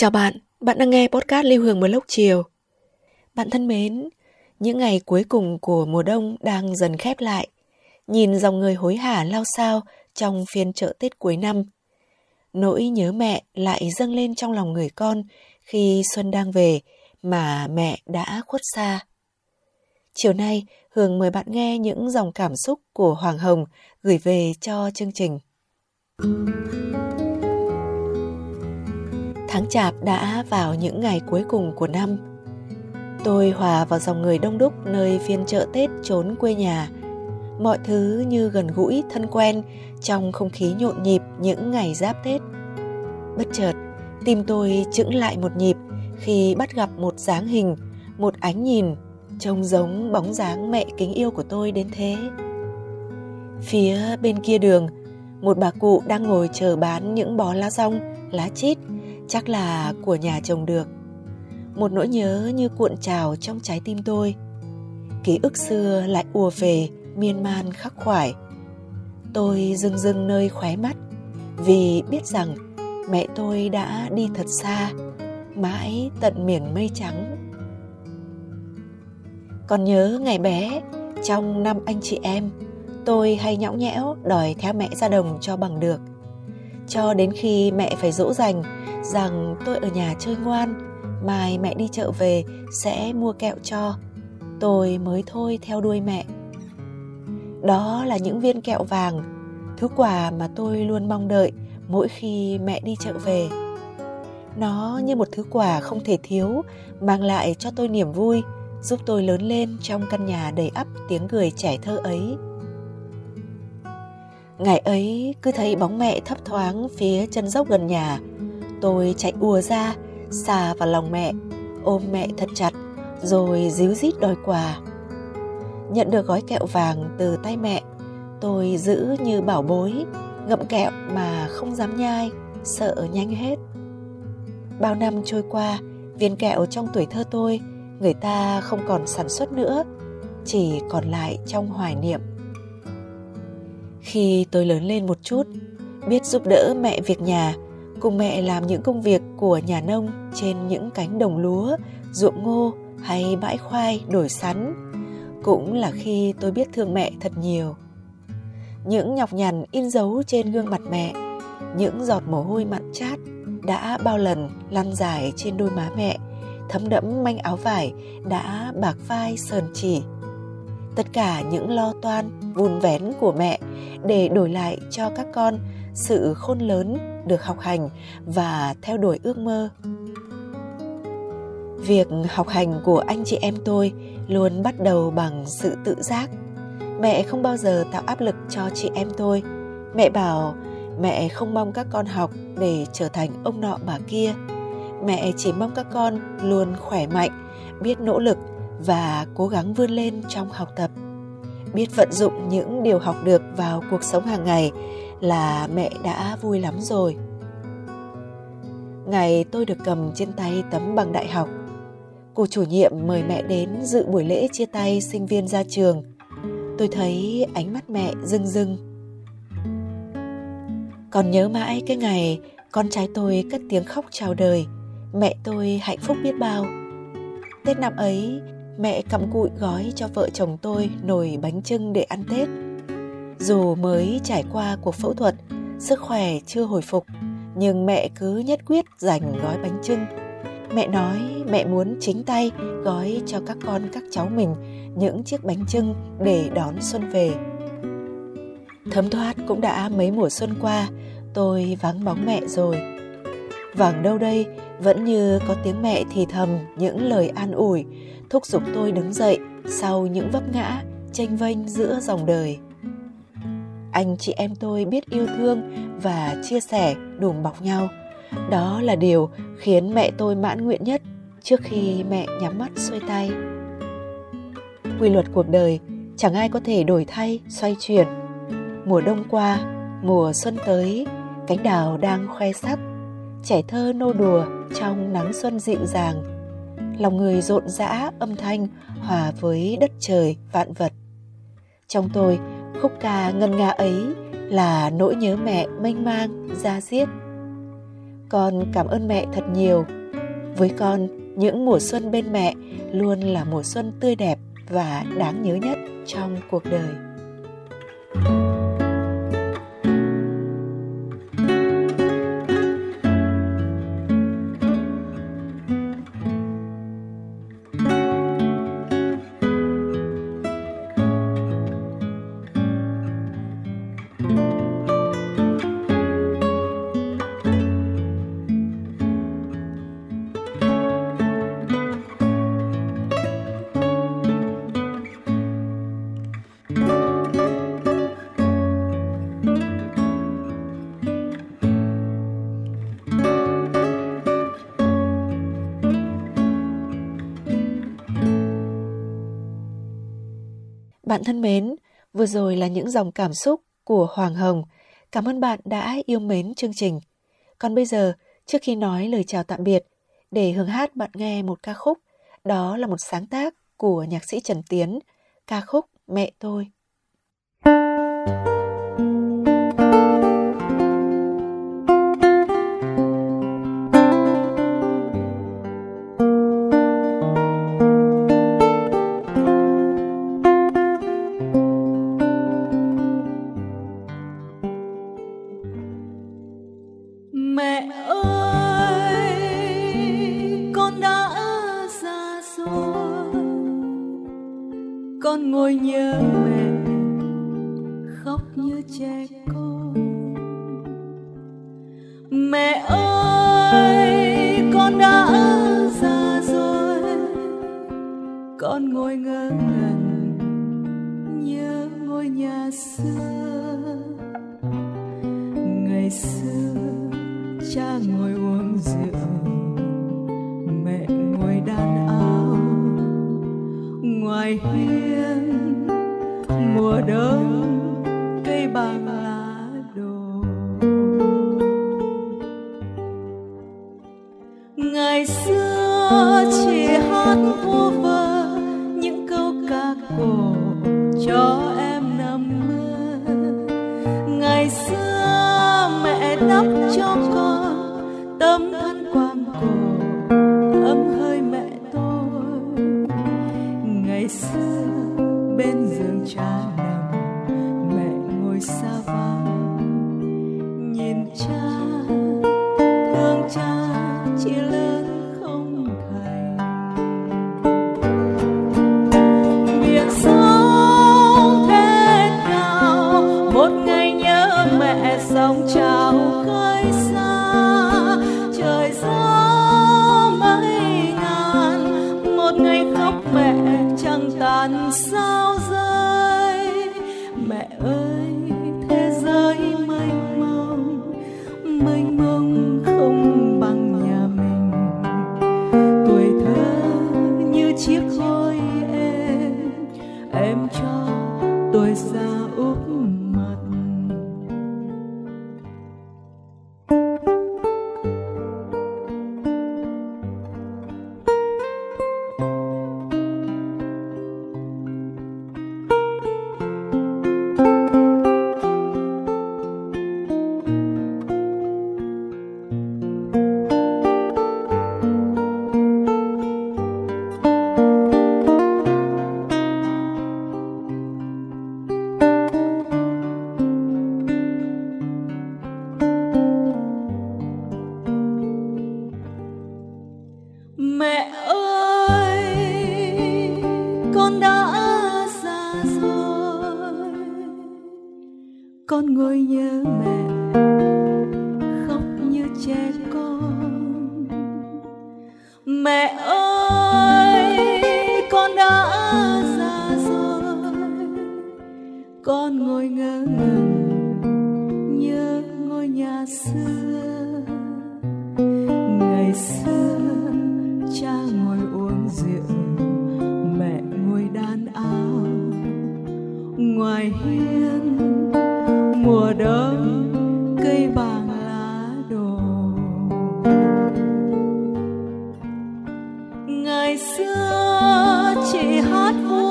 Chào bạn, bạn đang nghe podcast Lưu Hương Blog chiều. Bạn thân mến, những ngày cuối cùng của mùa đông đang dần khép lại. Nhìn dòng người hối hả lao sao trong phiên chợ Tết cuối năm. Nỗi nhớ mẹ lại dâng lên trong lòng người con khi xuân đang về mà mẹ đã khuất xa. Chiều nay, Hương mời bạn nghe những dòng cảm xúc của Hoàng Hồng gửi về cho chương trình. Tháng chạp đã vào những ngày cuối cùng của năm. Tôi hòa vào dòng người đông đúc nơi phiên chợ Tết trốn quê nhà. Mọi thứ như gần gũi, thân quen trong không khí nhộn nhịp những ngày giáp Tết. Bất chợt, tim tôi chững lại một nhịp khi bắt gặp một dáng hình, một ánh nhìn trông giống bóng dáng mẹ kính yêu của tôi đến thế. Phía bên kia đường, một bà cụ đang ngồi chờ bán những bó lá rong, lá chít chắc là của nhà chồng được. Một nỗi nhớ như cuộn trào trong trái tim tôi. Ký ức xưa lại ùa về, miên man khắc khoải. Tôi rưng rưng nơi khóe mắt, vì biết rằng mẹ tôi đã đi thật xa, mãi tận miền mây trắng. Còn nhớ ngày bé, trong năm anh chị em, tôi hay nhõng nhẽo đòi theo mẹ ra đồng cho bằng được cho đến khi mẹ phải dỗ dành rằng tôi ở nhà chơi ngoan, mai mẹ đi chợ về sẽ mua kẹo cho, tôi mới thôi theo đuôi mẹ. Đó là những viên kẹo vàng, thứ quà mà tôi luôn mong đợi mỗi khi mẹ đi chợ về. Nó như một thứ quà không thể thiếu, mang lại cho tôi niềm vui, giúp tôi lớn lên trong căn nhà đầy ắp tiếng cười trẻ thơ ấy ngày ấy cứ thấy bóng mẹ thấp thoáng phía chân dốc gần nhà Tôi chạy ùa ra, xà vào lòng mẹ, ôm mẹ thật chặt, rồi díu dít đòi quà. Nhận được gói kẹo vàng từ tay mẹ, tôi giữ như bảo bối, ngậm kẹo mà không dám nhai, sợ nhanh hết. Bao năm trôi qua, viên kẹo trong tuổi thơ tôi, người ta không còn sản xuất nữa, chỉ còn lại trong hoài niệm. Khi tôi lớn lên một chút, biết giúp đỡ mẹ việc nhà, cùng mẹ làm những công việc của nhà nông trên những cánh đồng lúa, ruộng ngô hay bãi khoai đổi sắn. Cũng là khi tôi biết thương mẹ thật nhiều. Những nhọc nhằn in dấu trên gương mặt mẹ, những giọt mồ hôi mặn chát đã bao lần lăn dài trên đôi má mẹ, thấm đẫm manh áo vải đã bạc vai sờn chỉ. Tất cả những lo toan, vun vén của mẹ để đổi lại cho các con sự khôn lớn được học hành và theo đuổi ước mơ. Việc học hành của anh chị em tôi luôn bắt đầu bằng sự tự giác. Mẹ không bao giờ tạo áp lực cho chị em tôi. Mẹ bảo mẹ không mong các con học để trở thành ông nọ bà kia. Mẹ chỉ mong các con luôn khỏe mạnh biết nỗ lực và cố gắng vươn lên trong học tập. Biết vận dụng những điều học được vào cuộc sống hàng ngày là mẹ đã vui lắm rồi. Ngày tôi được cầm trên tay tấm bằng đại học, cô chủ nhiệm mời mẹ đến dự buổi lễ chia tay sinh viên ra trường. Tôi thấy ánh mắt mẹ rưng rưng. Còn nhớ mãi cái ngày con trai tôi cất tiếng khóc chào đời, mẹ tôi hạnh phúc biết bao. Tết năm ấy mẹ cặm cụi gói cho vợ chồng tôi nồi bánh trưng để ăn tết. Dù mới trải qua cuộc phẫu thuật, sức khỏe chưa hồi phục, nhưng mẹ cứ nhất quyết dành gói bánh trưng mẹ nói mẹ muốn chính tay gói cho các con các cháu mình những chiếc bánh trưng để đón xuân về. Thấm thoát cũng đã mấy mùa xuân qua, tôi vắng bóng mẹ rồi. Vàng đâu đây vẫn như có tiếng mẹ thì thầm những lời an ủi, thúc giục tôi đứng dậy sau những vấp ngã tranh vênh giữa dòng đời. Anh chị em tôi biết yêu thương và chia sẻ đùm bọc nhau. Đó là điều khiến mẹ tôi mãn nguyện nhất trước khi mẹ nhắm mắt xuôi tay. Quy luật cuộc đời, chẳng ai có thể đổi thay, xoay chuyển. Mùa đông qua, mùa xuân tới, cánh đào đang khoe sắc trẻ thơ nô đùa trong nắng xuân dịu dàng. Lòng người rộn rã, âm thanh, hòa với đất trời, vạn vật. Trong tôi, khúc ca ngân nga ấy là nỗi nhớ mẹ mênh mang, ra diết. Con cảm ơn mẹ thật nhiều. Với con, những mùa xuân bên mẹ luôn là mùa xuân tươi đẹp và đáng nhớ nhất trong cuộc đời. Bạn thân mến, vừa rồi là những dòng cảm xúc của Hoàng Hồng. Cảm ơn bạn đã yêu mến chương trình. Còn bây giờ, trước khi nói lời chào tạm biệt, để hưởng hát bạn nghe một ca khúc, đó là một sáng tác của nhạc sĩ Trần Tiến, ca khúc Mẹ tôi. Mẹ ơi, con đã già rồi. Con ngồi ngơ ngẩn nhớ ngôi nhà xưa. Ngày xưa, cha ngồi uống rượu, mẹ ngồi đan áo. Ngoài hiên, mùa đông, cây bằng xưa bên giường cha mẹ. Con ngồi ngơ ngẩn nhớ ngôi nhà xưa. Ngày xưa cha ngồi uống rượu, mẹ ngồi đan áo. Ngoài hiên, mùa đông, cây bàng lá đổ. Ngày xưa chị hát vui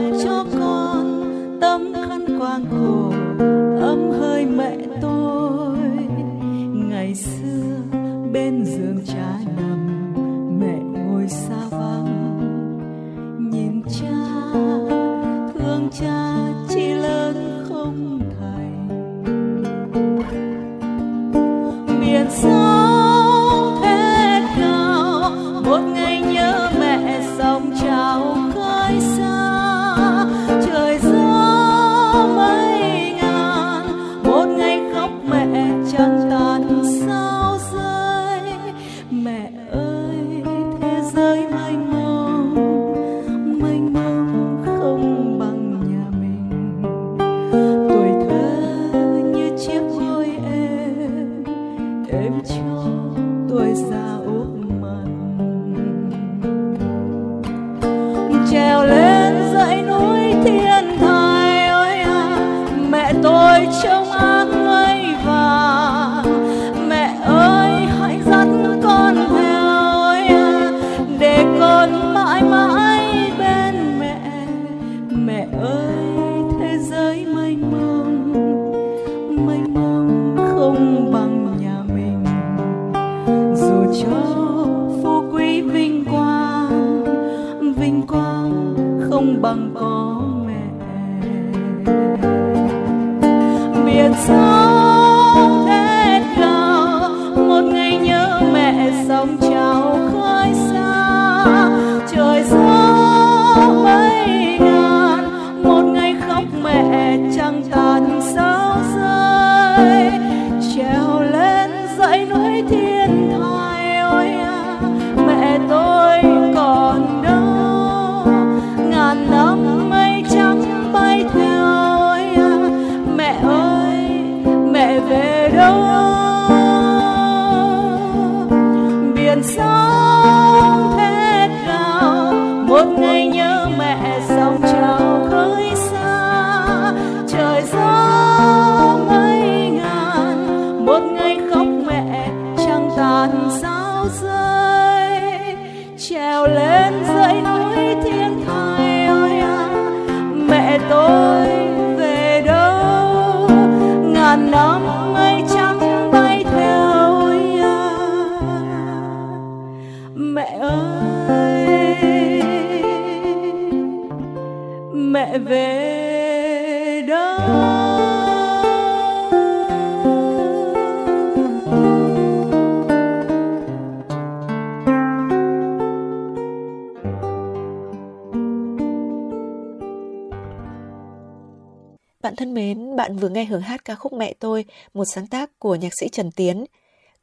mẹ đắp cho con tấm khăn quang cổ, ấm hơi mẹ tôi. Ngày xưa bên giường cha nằm, mẹ ngồi xa vắng. Nhìn cha, thương cha Bạn thân mến, bạn vừa nghe hưởng hát ca khúc Mẹ tôi, một sáng tác của nhạc sĩ Trần Tiến.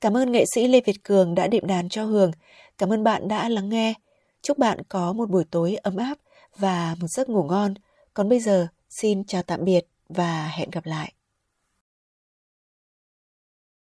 Cảm ơn nghệ sĩ Lê Việt Cường đã đệm đàn cho Hường. Cảm ơn bạn đã lắng nghe. Chúc bạn có một buổi tối ấm áp và một giấc ngủ ngon. Còn bây giờ, xin chào tạm biệt và hẹn gặp lại.